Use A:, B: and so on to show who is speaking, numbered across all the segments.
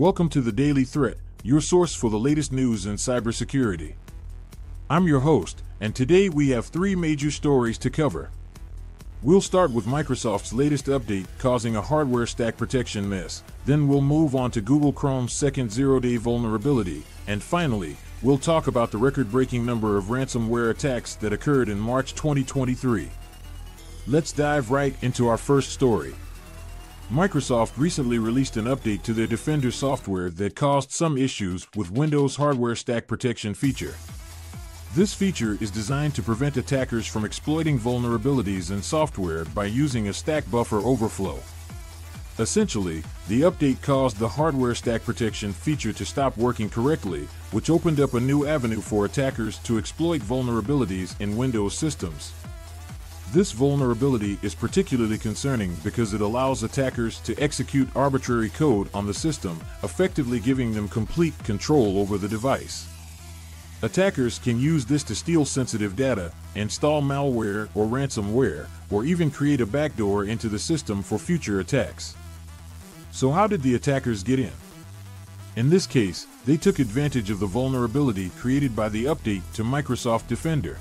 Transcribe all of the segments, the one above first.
A: Welcome to the Daily Threat, your source for the latest news in cybersecurity. I'm your host, and today we have three major stories to cover. We'll start with Microsoft's latest update causing a hardware stack protection mess, then we'll move on to Google Chrome's second zero day vulnerability, and finally, we'll talk about the record breaking number of ransomware attacks that occurred in March 2023. Let's dive right into our first story. Microsoft recently released an update to their Defender software that caused some issues with Windows hardware stack protection feature. This feature is designed to prevent attackers from exploiting vulnerabilities in software by using a stack buffer overflow. Essentially, the update caused the hardware stack protection feature to stop working correctly, which opened up a new avenue for attackers to exploit vulnerabilities in Windows systems. This vulnerability is particularly concerning because it allows attackers to execute arbitrary code on the system, effectively giving them complete control over the device. Attackers can use this to steal sensitive data, install malware or ransomware, or even create a backdoor into the system for future attacks. So, how did the attackers get in? In this case, they took advantage of the vulnerability created by the update to Microsoft Defender.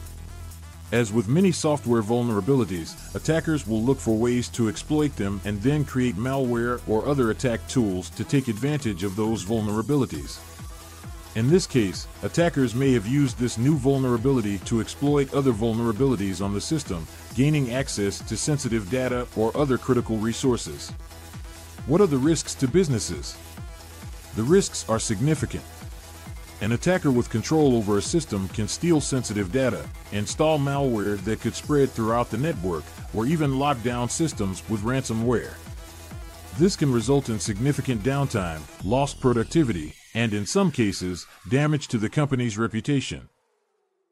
A: As with many software vulnerabilities, attackers will look for ways to exploit them and then create malware or other attack tools to take advantage of those vulnerabilities. In this case, attackers may have used this new vulnerability to exploit other vulnerabilities on the system, gaining access to sensitive data or other critical resources. What are the risks to businesses? The risks are significant. An attacker with control over a system can steal sensitive data, install malware that could spread throughout the network, or even lock down systems with ransomware. This can result in significant downtime, lost productivity, and in some cases, damage to the company's reputation.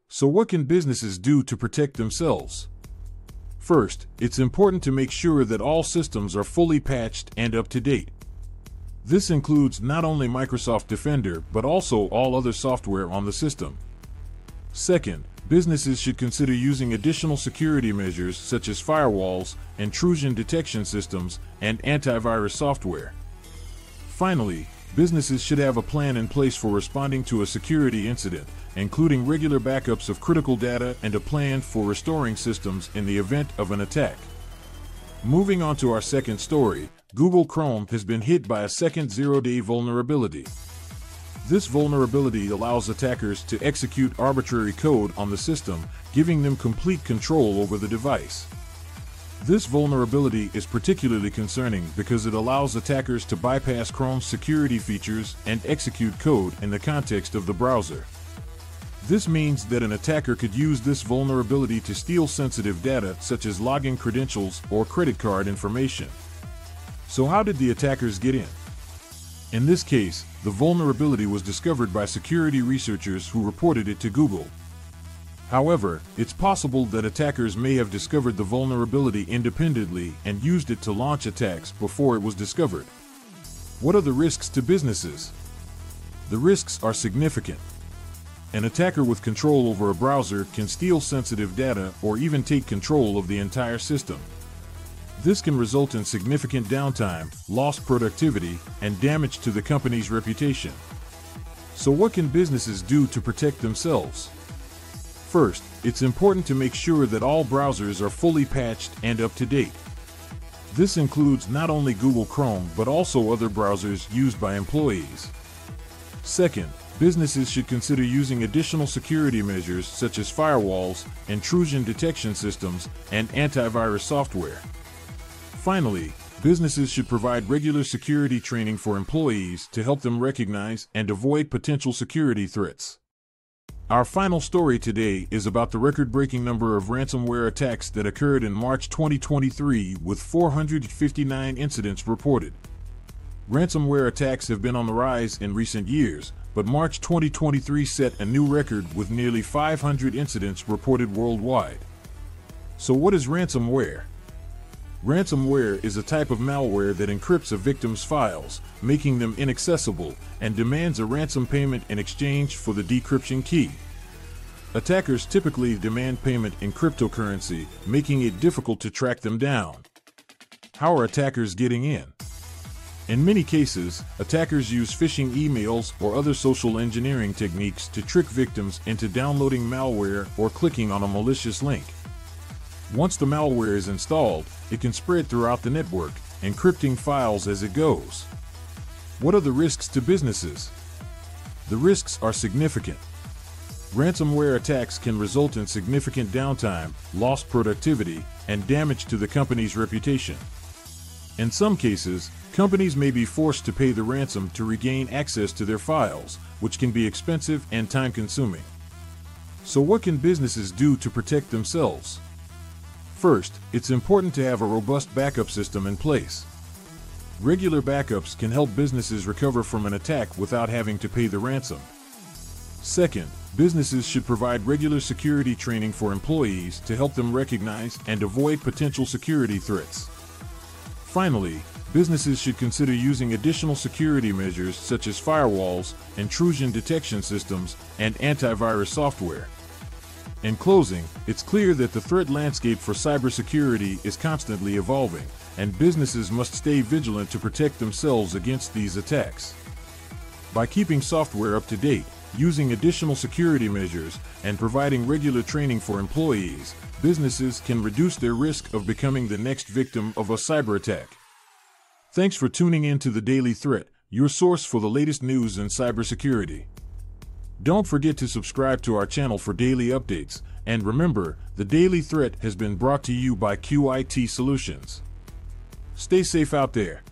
A: So, what can businesses do to protect themselves? First, it's important to make sure that all systems are fully patched and up to date. This includes not only Microsoft Defender, but also all other software on the system. Second, businesses should consider using additional security measures such as firewalls, intrusion detection systems, and antivirus software. Finally, businesses should have a plan in place for responding to a security incident, including regular backups of critical data and a plan for restoring systems in the event of an attack. Moving on to our second story, Google Chrome has been hit by a second zero day vulnerability. This vulnerability allows attackers to execute arbitrary code on the system, giving them complete control over the device. This vulnerability is particularly concerning because it allows attackers to bypass Chrome's security features and execute code in the context of the browser. This means that an attacker could use this vulnerability to steal sensitive data such as login credentials or credit card information. So, how did the attackers get in? In this case, the vulnerability was discovered by security researchers who reported it to Google. However, it's possible that attackers may have discovered the vulnerability independently and used it to launch attacks before it was discovered. What are the risks to businesses? The risks are significant. An attacker with control over a browser can steal sensitive data or even take control of the entire system. This can result in significant downtime, lost productivity, and damage to the company's reputation. So, what can businesses do to protect themselves? First, it's important to make sure that all browsers are fully patched and up to date. This includes not only Google Chrome but also other browsers used by employees. Second, businesses should consider using additional security measures such as firewalls, intrusion detection systems, and antivirus software. Finally, businesses should provide regular security training for employees to help them recognize and avoid potential security threats. Our final story today is about the record breaking number of ransomware attacks that occurred in March 2023, with 459 incidents reported. Ransomware attacks have been on the rise in recent years, but March 2023 set a new record with nearly 500 incidents reported worldwide. So, what is ransomware? Ransomware is a type of malware that encrypts a victim's files, making them inaccessible, and demands a ransom payment in exchange for the decryption key. Attackers typically demand payment in cryptocurrency, making it difficult to track them down. How are attackers getting in? In many cases, attackers use phishing emails or other social engineering techniques to trick victims into downloading malware or clicking on a malicious link. Once the malware is installed, it can spread throughout the network, encrypting files as it goes. What are the risks to businesses? The risks are significant. Ransomware attacks can result in significant downtime, lost productivity, and damage to the company's reputation. In some cases, companies may be forced to pay the ransom to regain access to their files, which can be expensive and time consuming. So, what can businesses do to protect themselves? First, it's important to have a robust backup system in place. Regular backups can help businesses recover from an attack without having to pay the ransom. Second, businesses should provide regular security training for employees to help them recognize and avoid potential security threats. Finally, businesses should consider using additional security measures such as firewalls, intrusion detection systems, and antivirus software. In closing, it's clear that the threat landscape for cybersecurity is constantly evolving, and businesses must stay vigilant to protect themselves against these attacks. By keeping software up to date, using additional security measures, and providing regular training for employees, businesses can reduce their risk of becoming the next victim of a cyber attack. Thanks for tuning in to the Daily Threat, your source for the latest news in cybersecurity. Don't forget to subscribe to our channel for daily updates, and remember, the Daily Threat has been brought to you by QIT Solutions. Stay safe out there.